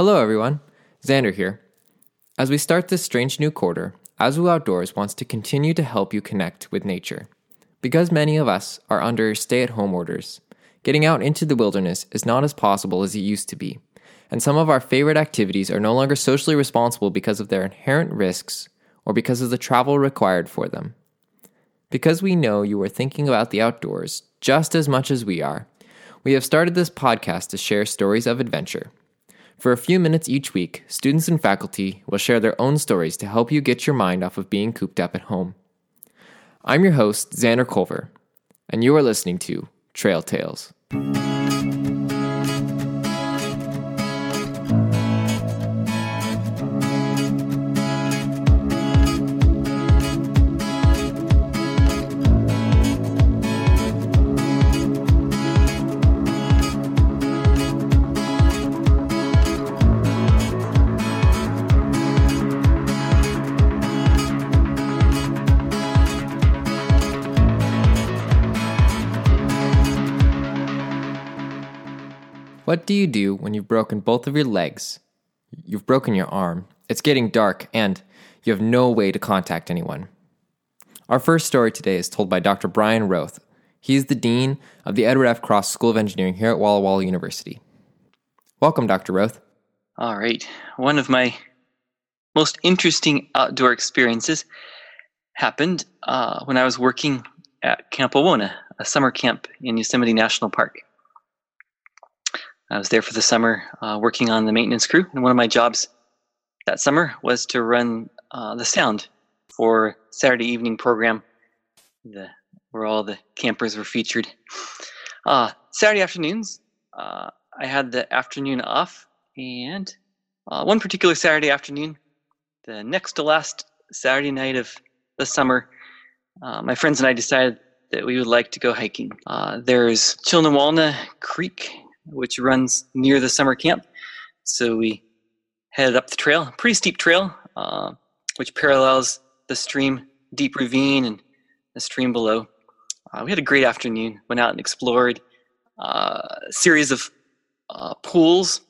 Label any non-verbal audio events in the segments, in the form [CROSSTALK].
Hello, everyone. Xander here. As we start this strange new quarter, ASWWU Outdoors wants to continue to help you connect with nature. Because many of us are under stay at home orders, getting out into the wilderness is not as possible as it used to be, and some of our favorite activities are no longer socially responsible because of their inherent risks or because of the travel required for them. Because we know you are thinking about the outdoors just as much as we are, we have started this podcast to share stories of adventure. For a few minutes each week, students and faculty will share their own stories to help you get your mind off of being cooped up at home. I'm your host, Xander Culver, and you are listening to Trail Tales. Do you do when you've broken both of your legs? You've broken your arm. It's getting dark, and you have no way to contact anyone. Our first story today is told by Dr. Brian Roth. He is the Dean of the Edward F. Cross School of Engineering here at Walla Walla University. Welcome, Dr. Roth. All right. One of my most interesting outdoor experiences happened uh, when I was working at Camp Wawona, a summer camp in Yosemite National Park. I was there for the summer uh, working on the maintenance crew, and one of my jobs that summer was to run uh, the sound for Saturday evening program, the, where all the campers were featured. Uh, Saturday afternoons, uh, I had the afternoon off, and uh, one particular Saturday afternoon, the next to last Saturday night of the summer, uh, my friends and I decided that we would like to go hiking. there's Chilnualna Creek which runs near the summer camp. So we headed up the trail, pretty steep trail, uh, which parallels the stream, deep ravine, and the stream below. Uh, we had a great afternoon. Went out and explored uh, a series of uh, pools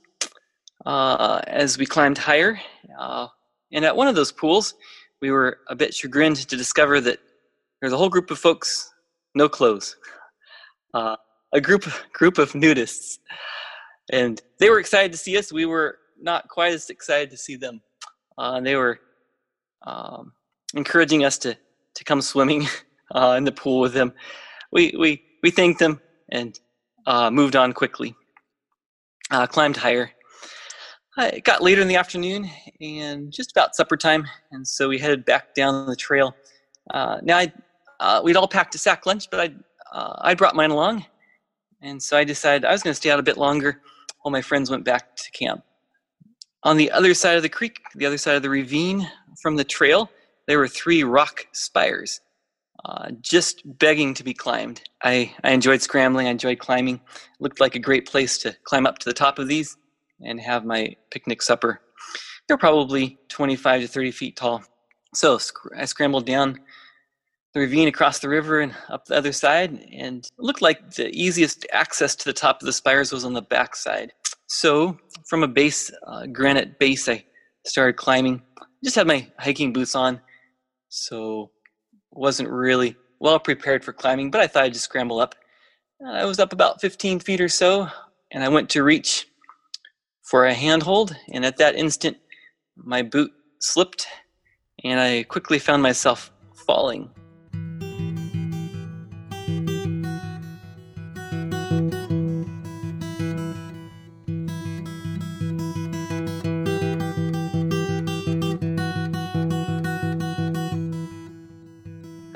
uh, as we climbed higher. Uh, and at one of those pools, we were a bit chagrined to discover that there's a whole group of folks, no clothes a group group of nudists, and they were excited to see us. We were not quite as excited to see them. Uh, they were um, encouraging us to to come swimming [LAUGHS] uh, in the pool with them. We we we thanked them and uh, moved on quickly. Uh, climbed higher. It got later in the afternoon and just about supper time, and so we headed back down the trail. Uh, now I, uh, we'd all packed a sack lunch, but I I brought mine along, and so I decided I was going to stay out a bit longer while my friends went back to camp. On the other side of the creek, the other side of the ravine from the trail, there were three rock spires uh, just begging to be climbed. I, I enjoyed scrambling, I enjoyed climbing. It looked like a great place to climb up to the top of these and have my picnic supper. They're probably 25 to 30 feet tall. So I scrambled down the ravine across the river and up the other side, and it looked like the easiest access to the top of the spires was on the back side. So, from a base, uh, granite base, I started climbing. Just had my hiking boots on, so wasn't really well prepared for climbing, but I thought I'd just scramble up. I was up about 15 feet or so, and I went to reach for a handhold, and at that instant, my boot slipped, and I quickly found myself falling.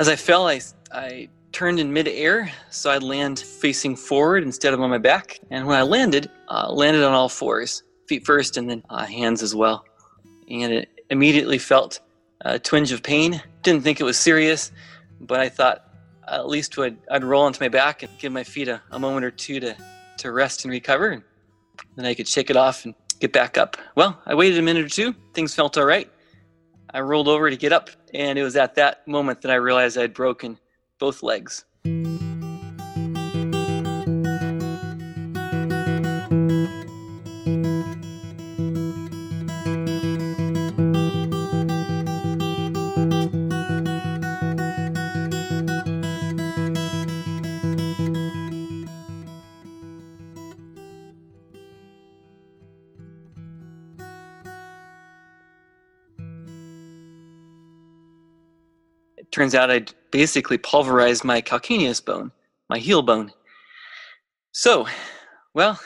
As I fell, I, I turned in midair so I'd land facing forward instead of on my back. And when I landed, uh, landed on all fours, feet first and then uh, hands as well. And it immediately felt a twinge of pain. Didn't think it was serious, but I thought at least I'd, I'd roll onto my back and give my feet a, a moment or two to, to rest and recover. And then I could shake it off and get back up. Well, I waited a minute or two. Things felt all right. I rolled over to get up, and it was at that moment that I realized I'd broken both legs. Turns out I'd basically pulverized my calcaneus bone, my heel bone. So, well,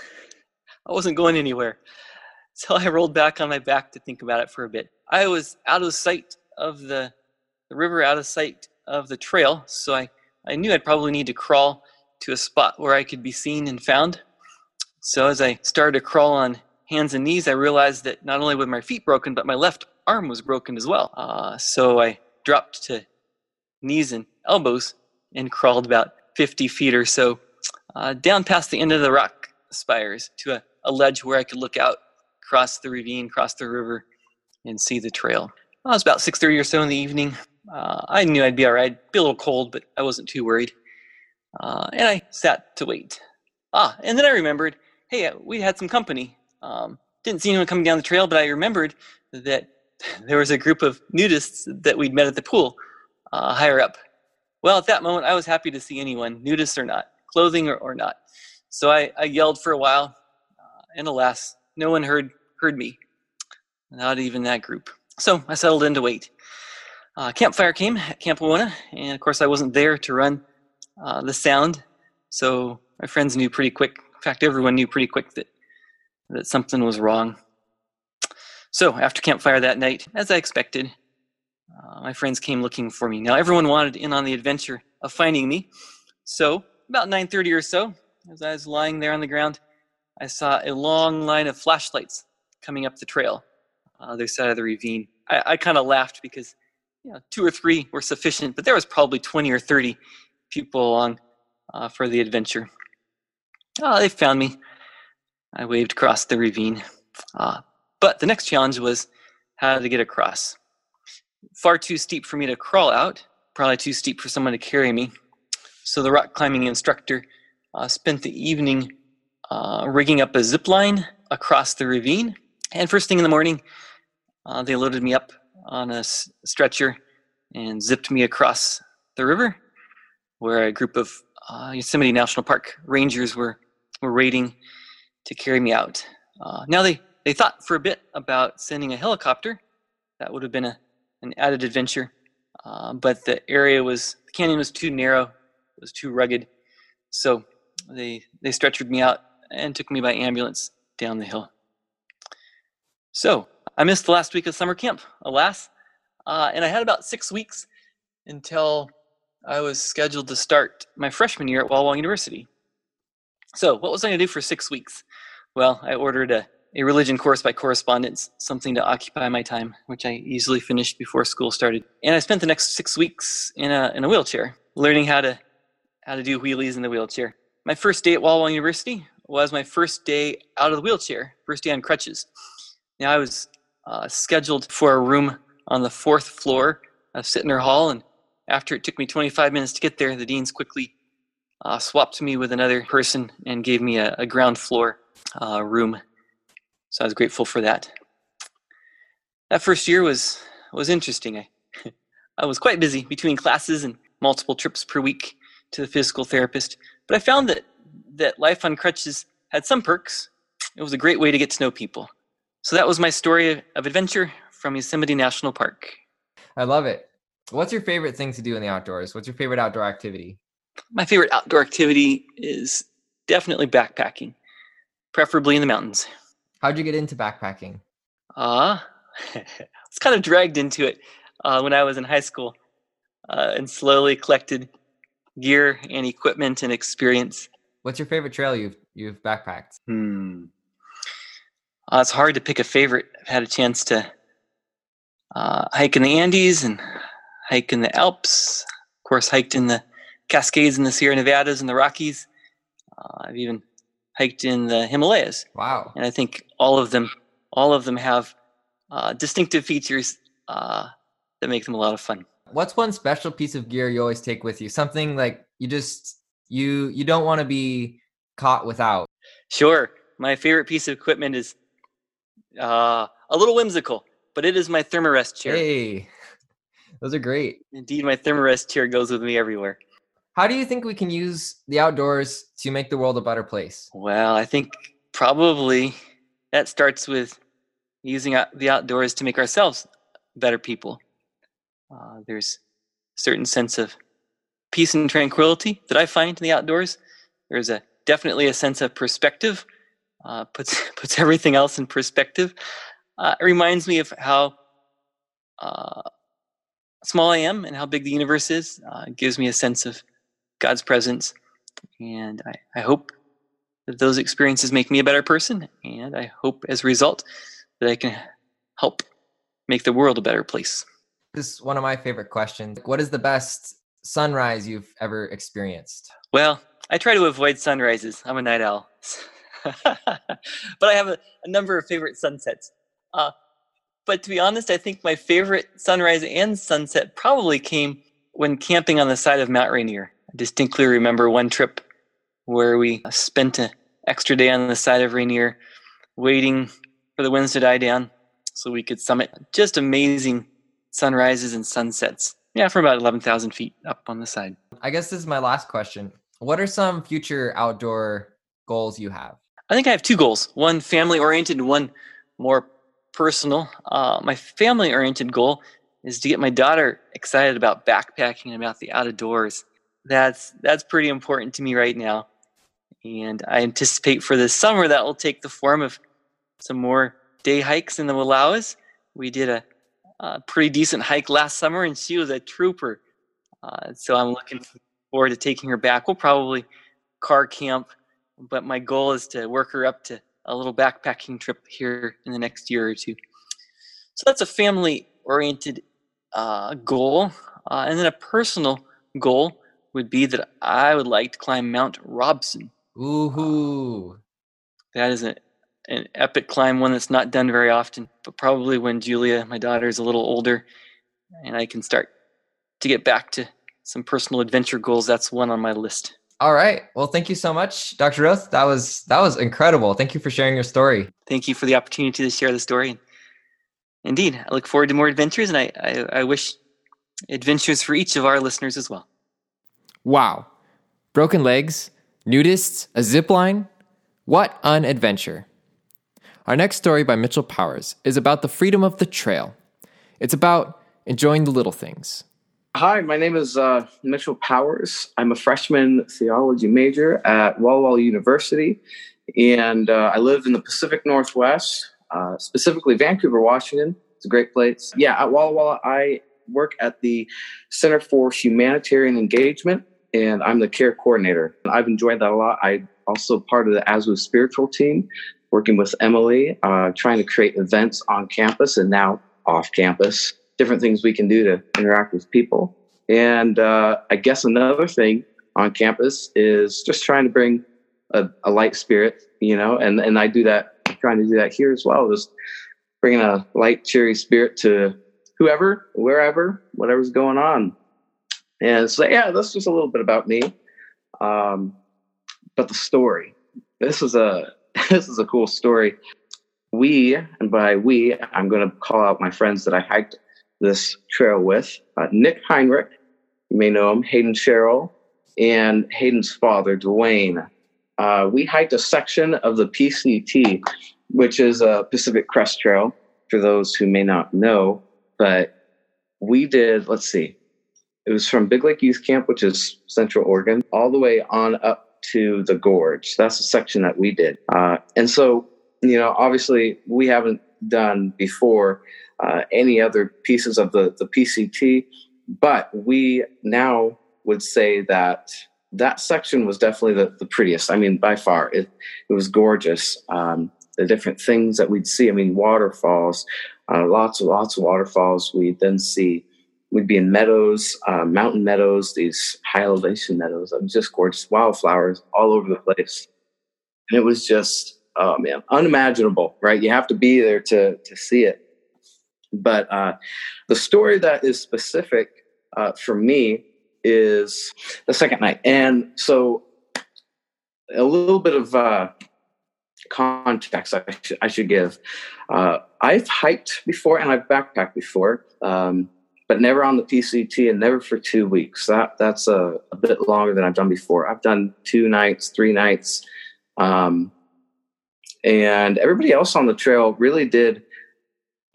I wasn't going anywhere. So I rolled back on my back to think about it for a bit. I was out of sight of the, the river, out of sight of the trail, so I, I knew I'd probably need to crawl to a spot where I could be seen and found. So as I started to crawl on hands and knees, I realized that not only were my feet broken, but my left arm was broken as well. Uh, so I dropped to knees and elbows and crawled about 50 feet or so uh, down past the end of the rock spires to a, a ledge where I could look out cross the ravine, cross the river, and see the trail. Well, it was about 6.30 or so in the evening. Uh, I knew I'd be all right. Be a little cold, but I wasn't too worried. Uh, and I sat to wait. Ah, and then I remembered, hey, uh, we had some company. Um, didn't see anyone coming down the trail, but I remembered that [LAUGHS] there was a group of nudists that we'd met at the pool uh, higher up. Well, at that moment, I was happy to see anyone, nudists or not, clothing or, or not. So I, I yelled for a while, uh, and alas, no one heard heard me, not even that group. So I settled in to wait. Uh, campfire came at Camp Wawona, and of course I wasn't there to run uh, the sound, so my friends knew pretty quick. In fact, everyone knew pretty quick that that something was wrong. So after campfire that night, as I expected, uh, my friends came looking for me. Now everyone wanted in on the adventure of finding me. So about 9:30 or so, as I was lying there on the ground, I saw a long line of flashlights coming up the trail, uh, other side of the ravine. I, I kind of laughed because you know, two or three were sufficient, but there was probably 20 or 30 people along uh, for the adventure. Oh, they found me. I waved across the ravine. Uh, but the next challenge was how to get across. Far too steep for me to crawl out, probably too steep for someone to carry me. So the rock climbing instructor uh, spent the evening uh, rigging up a zip line across the ravine. And first thing in the morning, uh, they loaded me up on a s- stretcher and zipped me across the river, where a group of uh, Yosemite National Park rangers were were waiting to carry me out. Uh, now they they thought for a bit about sending a helicopter. That would have been a an added adventure, uh, but the area was the canyon was too narrow, it was too rugged, so they they stretchered me out and took me by ambulance down the hill. So I missed the last week of summer camp, alas, uh, and I had about six weeks until I was scheduled to start my freshman year at Walla Walla University. So what was I going to do for six weeks? Well, I ordered a, a religion course by correspondence, something to occupy my time, which I easily finished before school started. And I spent the next six weeks in a, in a wheelchair, learning how to how to do wheelies in the wheelchair. My first day at Walla University was my first day out of the wheelchair, first day on crutches. Now I was uh, scheduled for a room on the fourth floor of Sittner Hall, and after it took me 25 minutes to get there, the deans quickly uh, swapped me with another person and gave me a, a ground floor uh, room. So I was grateful for that. That first year was was interesting. I [LAUGHS] I was quite busy between classes and multiple trips per week to the physical therapist, but I found that that life on crutches had some perks. It was a great way to get to know people. So that was my story of adventure from Yosemite National Park. I love it. What's your favorite thing to do in the outdoors? What's your favorite outdoor activity? My favorite outdoor activity is definitely backpacking, preferably in the mountains. How'd you get into backpacking? Uh, I [LAUGHS] was kind of dragged into it uh, when I was in high school uh, and slowly collected gear and equipment and experience. What's your favorite trail you've you've backpacked? Hmm. Uh, it's hard to pick a favorite. I've had a chance to uh, hike in the Andes and hike in the Alps. Of course, hiked in the Cascades in the Sierra Nevadas and the Rockies. Uh, I've even hiked in the Himalayas, Wow. and I think all of them, all of them have uh, distinctive features uh, that make them a lot of fun. What's one special piece of gear you always take with you? Something like you just you you don't want to be caught without. Sure, my favorite piece of equipment is uh, a little whimsical, but it is my Thermarest chair. Hey. [LAUGHS] Those are great. Indeed, my Thermarest chair goes with me everywhere. How do you think we can use the outdoors to make the world a better place? Well, I think probably that starts with using the outdoors to make ourselves better people. Uh, there's a certain sense of peace and tranquility that I find in the outdoors. There's a definitely a sense of perspective, uh, puts [LAUGHS] puts everything else in perspective. Uh, it reminds me of how uh, small I am and how big the universe is. Uh, it gives me a sense of God's presence, and I, I hope that those experiences make me a better person. And I hope, as a result, that I can help make the world a better place. This is one of my favorite questions. What is the best sunrise you've ever experienced? Well, I try to avoid sunrises. I'm a night owl. [LAUGHS] but I have a, a, number of favorite sunsets. Uh, but to be honest, I think my favorite sunrise and sunset probably came when camping on the side of Mount Rainier. Distinctly remember one trip where we spent an extra day on the side of Rainier waiting for the winds to die down so we could summit. Just amazing sunrises and sunsets. Yeah, from about 11,000 feet up on the side. I guess this is my last question. What are some future outdoor goals you have? I think I have two goals one family oriented and one more personal. Uh, my family oriented goal is to get my daughter excited about backpacking and about the outdoors. That's that's pretty important to me right now. And I anticipate for this summer that will take the form of some more day hikes in the Wallowas. We did a, a pretty decent hike last summer, and she was a trooper. Uh, so I'm looking forward to taking her back. We'll probably car camp, but my goal is to work her up to a little backpacking trip here in the next year or two. So that's a family oriented uh, goal. Uh, and then a personal goal would be that I would like to climb Mount Robson. Ooh. That is a, an epic climb, one that's not done very often, but probably when Julia, my daughter, is a little older and I can start to get back to some personal adventure goals, that's one on my list. All right. Well, thank you so much, Dr. Roth. That was that was incredible. Thank you for sharing your story. Thank you for the opportunity to share the story. Indeed, I look forward to more adventures, and I, I, I wish adventures for each of our listeners as well. Wow. Broken legs, nudists, a zip line. What an adventure. Our next story by Mitchell Powers is about the freedom of the trail. It's about enjoying the little things. Hi, my name is uh, Mitchell Powers. I'm a freshman theology major at Walla Walla University, and uh, I live in the Pacific Northwest, uh, specifically Vancouver, Washington. It's a great place. Yeah, at Walla Walla, I work at the Center for Humanitarian Engagement, and I'm the care coordinator. I've enjoyed that a lot. I also part of the ASWWU spiritual team, working with Emily, uh, trying to create events on campus and now off campus different things we can do to interact with people. And uh, I guess another thing on campus is just trying to bring a, a, light spirit, you know, and, and I do that, trying to do that here as well, just bringing a light, cheery spirit to whoever, wherever, whatever's going on. And so, yeah, that's just a little bit about me. Um, but the story, this is a, [LAUGHS] this is a cool story. We, and by we, I'm going to call out my friends that I hiked this trail with uh, Nick Heinrich, you may know him, Hayden Sherrill, and Hayden's father, Dwayne. Uh, we hiked a section of the PCT, which is a Pacific Crest Trail, for those who may not know. But we did, let's see, it was from Big Lake Youth Camp, which is Central Oregon, all the way on up to the gorge. That's the section that we did. Uh, and so, you know, obviously we haven't done before uh, any other pieces of the, the PCT. But we now would say that that section was definitely the, the prettiest. I mean, by far, it, it was gorgeous. Um, the different things that we'd see. I mean, waterfalls, uh, lots and lots of waterfalls. We'd then see, we'd be in meadows, uh, mountain meadows, these high elevation meadows. Was just gorgeous, wildflowers all over the place. And it was just, oh man, unimaginable, right? You have to be there to, to see it. But uh, the story that is specific uh, for me is the second night. And so a little bit of uh, context I, sh- I should give. Uh, I've hiked before and I've backpacked before, um, but never on the PCT and never for two weeks. That That's a, a, bit longer than I've done before. I've done two nights, three nights. Um, and everybody else on the trail really did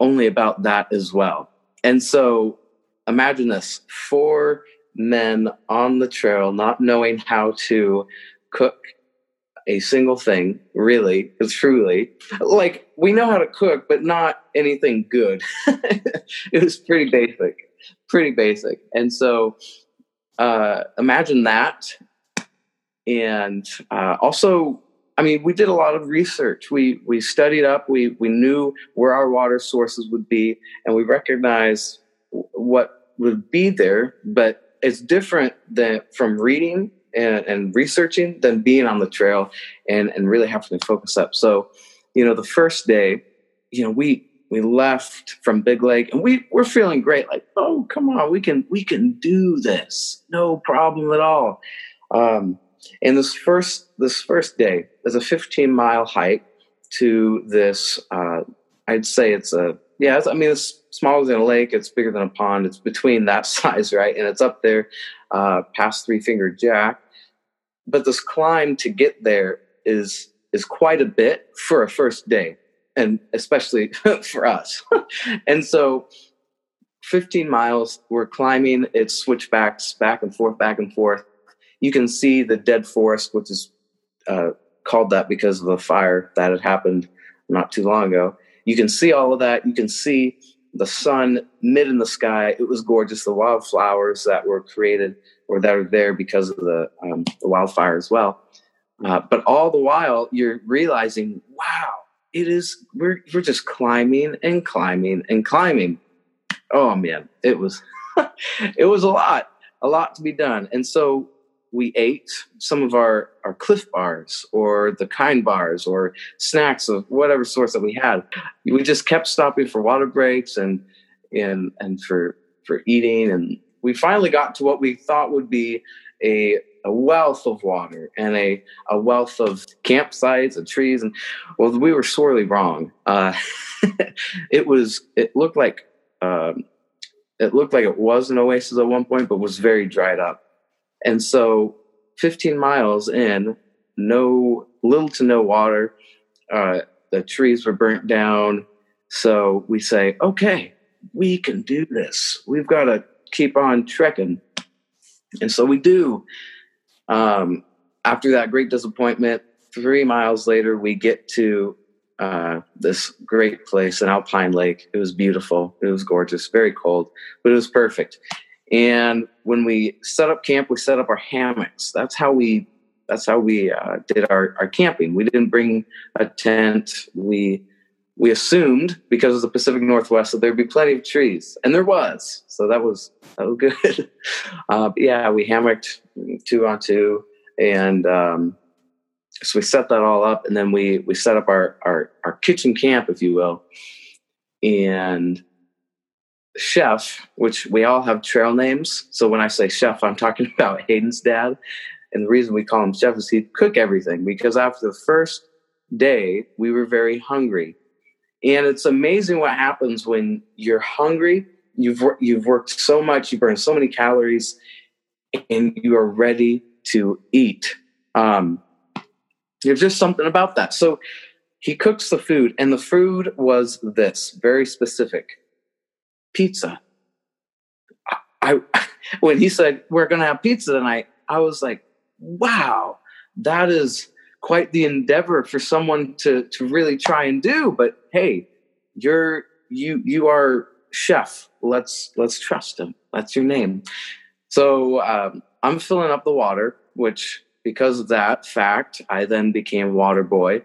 only about that as well. And so imagine this four men on the trail, not knowing how to cook a single thing, really, truly. Like, we know how to cook, but not anything good. [LAUGHS] it was pretty basic, pretty basic. And so, uh, imagine that. And uh, also, I mean, we did a lot of research. We we studied up. We we knew where our water sources would be, and we recognized what would be there. But it's different than from reading and, and researching than being on the trail and and really having to focus up. So, you know, the first day, you know, we we left from Big Lake and we we're feeling great. Like, oh, come on, we can we can do this, no problem at all. Um, and this first this first day is a 15 mile hike to this. Uh, I'd say it's a yeah. I mean, it's smaller than a lake. It's bigger than a pond. It's between that [LAUGHS] size, right? And it's up there uh, past Three Finger Jack. But this climb to get there is is quite a bit for a first day, and especially [LAUGHS] for us. [LAUGHS] and so 15 miles, we're climbing, it's switchbacks back and forth, back and forth you can see the dead forest, which is uh, called that because of a fire that had happened not too long ago. You can see all of that. You can see the sun mid in the sky. It was gorgeous. The wildflowers that were created or that are there because of the, um, the wildfire as well. Uh, but all the while, you're realizing, wow, it is. We're we're just climbing and climbing and climbing. Oh man, it was [LAUGHS] it was a lot, a lot to be done. And so we ate some of our, our Clif bars or the kind bars or snacks of whatever source that we had. We just kept stopping for water breaks and and and for for eating. And we finally got to what we thought would be a a wealth of water and a, a wealth of campsites and trees. And well we were sorely wrong. Uh, [LAUGHS] it was it looked like um, it looked like it was an oasis at one point but was very dried up and so 15 miles in, no little to no water. Uh, the trees were burnt down. So we say, okay, we can do this. We've got to keep on trekking. And so we do. Um, after that great disappointment, three miles later, we get to uh, this great place, an alpine lake. It was beautiful. It was gorgeous, very cold, but it was perfect. And when we set up camp, we set up our hammocks. That's how we that's how we uh, did our, our camping. We didn't bring a tent. We we assumed because of the Pacific Northwest that there'd be plenty of trees, and there was. So that was was [LAUGHS] good. Uh, yeah, we hammocked two on two, and um, so we set that all up, and then we we set up our our our kitchen camp, if you will, and chef, which we all have trail names. So when I say chef, I'm talking [LAUGHS] about Hayden's dad. And the reason we call him chef is he'd cook everything because after the first day, we were very hungry. And it's amazing what happens when you're hungry. You've you've worked so much, you burn so many calories, and you are ready to eat. Um, there's just something about that. So he cooks the food, and the food was this very specific pizza. I, I [LAUGHS] when he said we're going to have pizza tonight, I was like, wow, that is quite the endeavor for someone to to really try and do. But hey, you're you you are chef. Let's let's trust him. That's your name. So um, I'm filling up the water, which because of that fact, I then became water boy.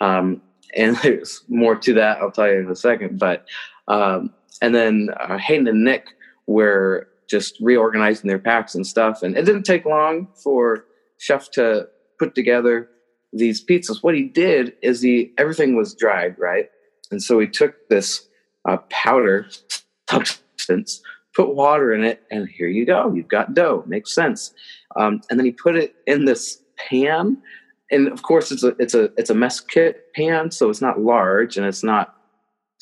Um, and [LAUGHS] there's more to that. I'll tell you in a second. But um, and then uh, Hayden and Nick were just reorganizing their packs and stuff. And it didn't take long for Chef to put together these pizzas. What he did is he everything was dried, right? And so he took this uh, powder substance, put water in it, and here you go. You've got dough. Makes sense. Um, and then he put it in this pan, and of course it's a it's a it's a mess kit pan, so it's not large and it's not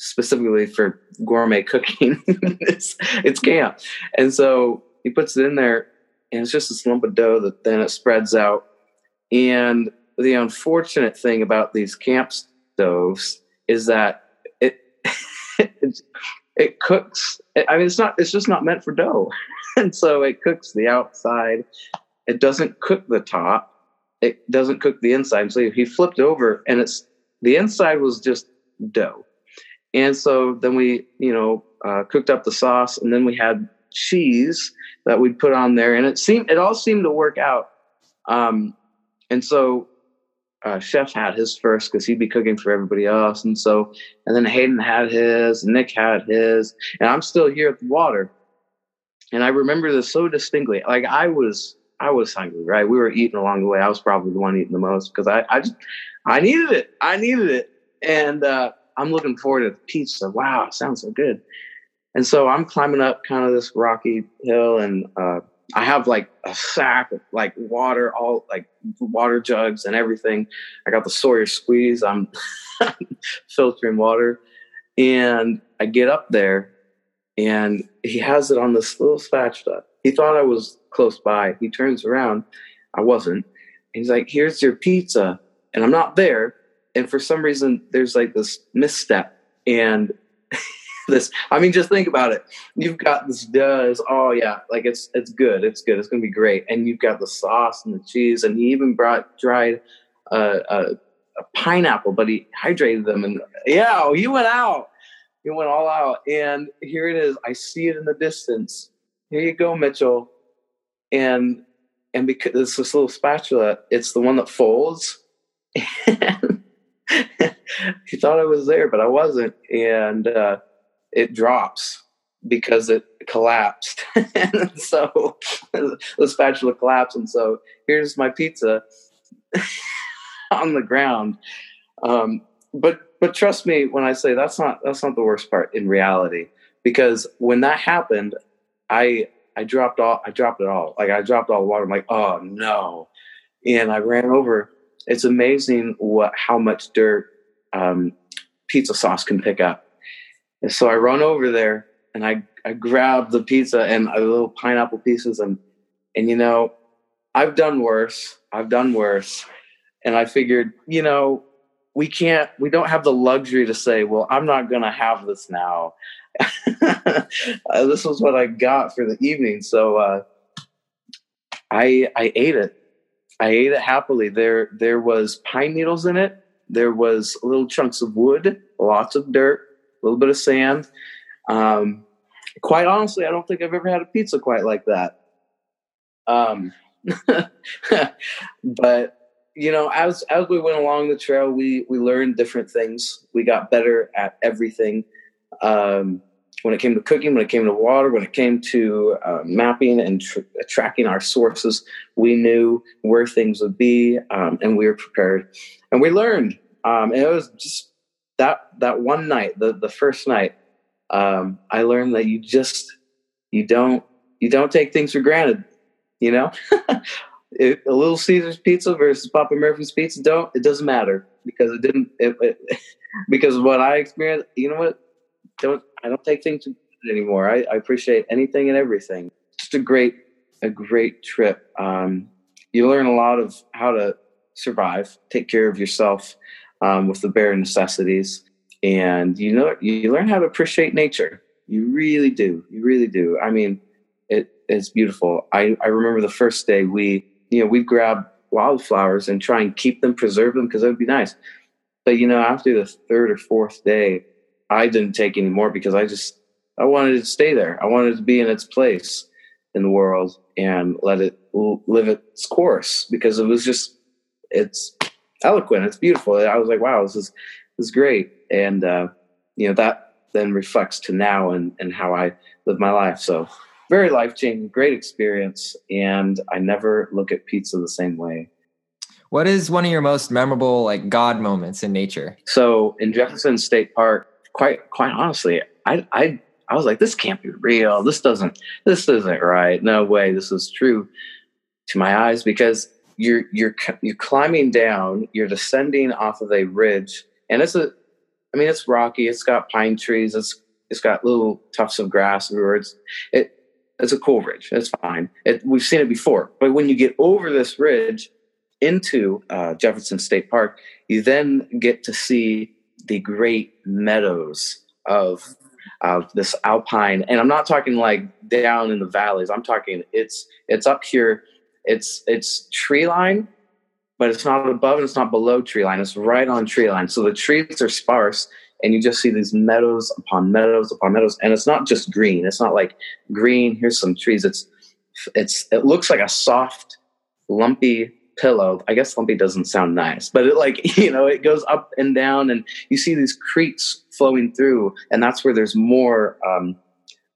specifically for gourmet cooking. [LAUGHS] it's it's camp, and so he puts it in there, and it's just this lump of dough that then it spreads out. And the unfortunate thing about these camp stoves is that it [LAUGHS] it cooks. I mean, it's not. It's just not meant for dough, [LAUGHS] and so it cooks the outside. It doesn't cook the top. It doesn't cook the inside. So he flipped over, and it's the inside was just dough. And so then we, you know, uh, cooked up the sauce, and then we had cheese that we'd put on there, and it seemed it all seemed to work out. Um, and so uh, chef had his first because he'd be cooking for everybody else, and so and then Hayden had his, Nick had his, and I'm still here at the water, and I remember this so distinctly. Like I was, I was hungry, right? We were eating along the way. I was probably the one eating the most because I, I just, I needed it. I needed it, and uh, I'm looking forward to the pizza. Wow, it sounds so good. And so I'm climbing up kind of this rocky hill, and uh, I have like a sack of like water, all like water jugs and everything. I got the Sawyer squeeze. I'm [LAUGHS] filtering water, and I get up there, and he has it on this little spatula. He thought I was close by. He turns around, I wasn't. He's like, "Here's your pizza," and I'm not there. And for some reason, there's like this misstep, and [LAUGHS] this. I mean, just think about it. You've got this does. Oh yeah, like it's it's good. It's good. It's gonna be great. And you've got the sauce and the cheese, and he even brought dried uh, uh, a pineapple, but he hydrated them. And yeah, he went out. He went all out. And here it is. I see it in the distance. Here you go, Mitchell. And and because it's this little spatula, it's the one that folds. [LAUGHS] he thought I was there, but I wasn't. And uh, it drops because it collapsed. [LAUGHS] and so the spatula collapsed. And so here's my pizza [LAUGHS] on the ground. Um, but but trust me when I say that's not that's not the worst part in reality. Because when that happened, I I dropped all I dropped it all. Like I dropped all the water. I'm like, oh no. And I ran over. It's amazing what how much dirt um, pizza sauce can pick up and so I run over there and I, I grab the pizza and a little pineapple pieces and and you know, I've done worse. I've done worse. And I figured, you know, we can't we don't have the luxury to say, well, I'm not gonna have this now. [LAUGHS] uh, this was what I got for the evening. So uh, I I ate it. I ate it happily. There there was pine needles in it. There was little chunks of wood, lots of dirt, a little bit of sand. Um, quite honestly, I don't think I've ever had a pizza quite like that. Um, [LAUGHS] but you know, as as we went along the trail, we we learned different things. We got better at everything. Um, when it came to cooking, when it came to water, when it came to uh, mapping and tr- tracking our sources, we knew where things would be, um, and we were prepared. And we learned. Um, and it was just that that one night, the the first night, um, I learned that you just you don't you don't take things for granted. You know, [LAUGHS] it, a little Caesar's pizza versus Papa Murphy's pizza don't it doesn't matter because it didn't it, it, [LAUGHS] because what I experienced. You know what? Don't I don't take things anymore. I, I appreciate anything and everything. Just a great a great trip. Um, you learn a lot of how to survive, take care of yourself, um, with the bare necessities. And you know, you learn how to appreciate nature. You really do. You really do. I mean, it, it's beautiful. I, I remember the first day we, you know, we'd grab wildflowers and try and keep them, preserve them because it would be nice. But you know, after the third or fourth day, I didn't take anymore because I just I wanted to stay there. I wanted to be in its place in the world and let it live its course because it was just it's eloquent. It's beautiful. I was like, wow, this is this is great, and uh, you know that then reflects to now and and how I live my life. So very life changing, great experience, and I never look at pizza the same way. What is one of your most memorable like God moments in nature? So in Jefferson State Park, quite quite honestly, I I I was like, this can't be real. This doesn't this isn't right. No way, this is true to my eyes because you're you're you're climbing down, you're descending off of a ridge, and it's a, I mean, it's rocky. It's got pine trees. It's it's got little tufts of grass everywhere. It's it it's a cool ridge. It's fine. It, we've seen it before, but when you get over this ridge into uh, Jefferson State Park, you then get to see the great meadows of of this alpine. And I'm not talking like down in the valleys. I'm talking it's it's up here. It's it's tree line, but it's not above and it's not below tree line. It's right on tree line. So the trees are sparse, and you just see these meadows upon meadows upon meadows. And it's not just green. It's not like green. Here's some trees. It's it's it looks like a soft, lumpy pillow. I guess lumpy doesn't sound nice, but it like, [LAUGHS] you know, it goes up and down and you see these creeks flowing through and that's where there's more, um,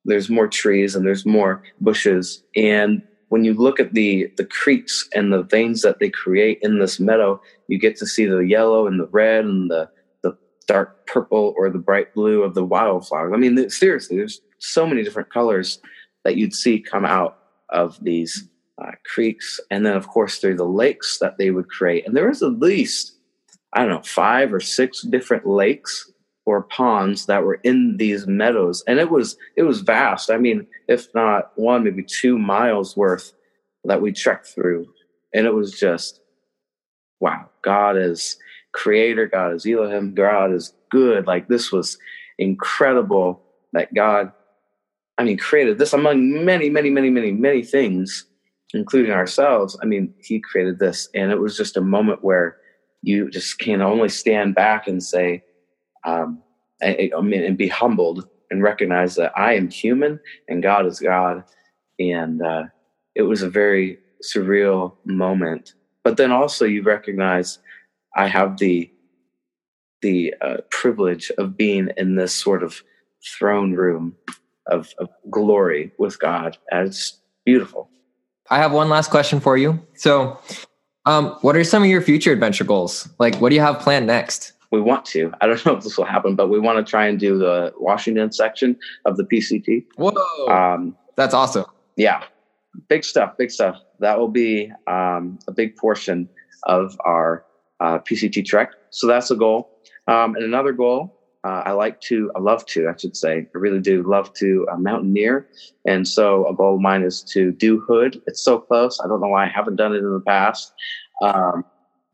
there's more trees and there's more bushes. And when you look at the, the creeks and the veins that they create in this meadow, you get to see the yellow and the red and the, the dark purple or the bright blue of the wildflowers. I mean, seriously, there's so many different colors that you'd see come out of these uh, creeks, and then of course through the lakes that they would create. And there was at least I don't know five or six different lakes or ponds that were in these meadows, and it was it was vast. I mean, if not one, maybe two miles worth that we trekked through, and it was just wow. God is creator. God is Elohim. God is good. Like this was incredible that God, I mean, created this among many, many, many, many, many things including ourselves, I mean, he created this. And it was just a moment where you just can only stand back and say, um, I, I mean, and be humbled and recognize that I am human and God is God. And uh, it was a very surreal moment. But then also you recognize I have the the uh, privilege of being in this sort of throne room of, of glory with God. And it's beautiful. I have one last question for you. So, um, what are some of your future adventure goals? Like, what do you have planned next? We want to. I don't [LAUGHS] know if this will happen, but we want to try and do the Washington section of the PCT. Whoa, um, that's awesome! Yeah, big stuff. Big stuff. That will be um, a big portion of our uh, PCT trek. So that's a goal. Um, and another goal uh, I like to, I love to, I should say, I really do love to uh, mountaineer. And so a goal of mine is to do Hood. It's so close. I don't know why I haven't done it in the past. Um,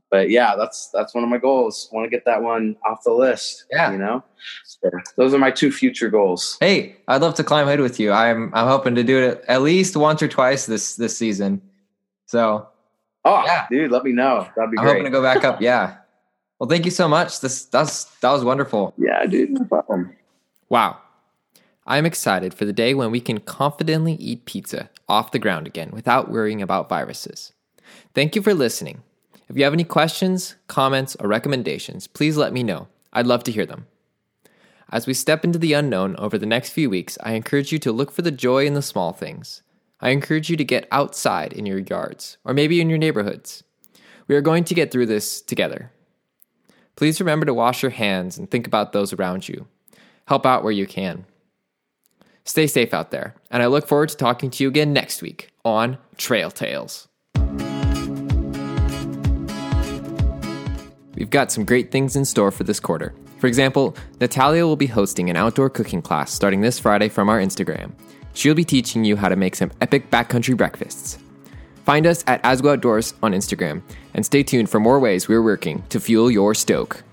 but yeah, that's that's one of my goals. Want to get that one off the list. Yeah, you know, so those are my two future goals. Hey, I'd love to climb Hood with you. I'm I'm hoping to do it at least once or twice this this season. So, oh yeah, dude, let me know. That'd be I'm great. hoping to go back up. Yeah. Well, thank you so much. This that's that was wonderful. Yeah, dude, no problem. Wow. I'm excited for the day when we can confidently eat pizza off the ground again without worrying about viruses. Thank you for listening. If you have any questions, comments, or recommendations, please let me know. I'd love to hear them. As we step into the unknown over the next few weeks, I encourage you to look for the joy in the small things. I encourage you to get outside in your yards, or maybe in your neighborhoods. We are going to get through this together. Please remember to wash your hands and think about those around you. Help out where you can. Stay safe out there, and I look forward to talking to you again next week on Trail Tales. We've got some great things in store for this quarter. For example, Natalia will be hosting an outdoor cooking class starting this Friday from our Instagram. She'll be teaching you how to make some epic backcountry breakfasts. Find us at ASWWU Outdoors on Instagram and stay tuned for more ways we're working to fuel your stoke.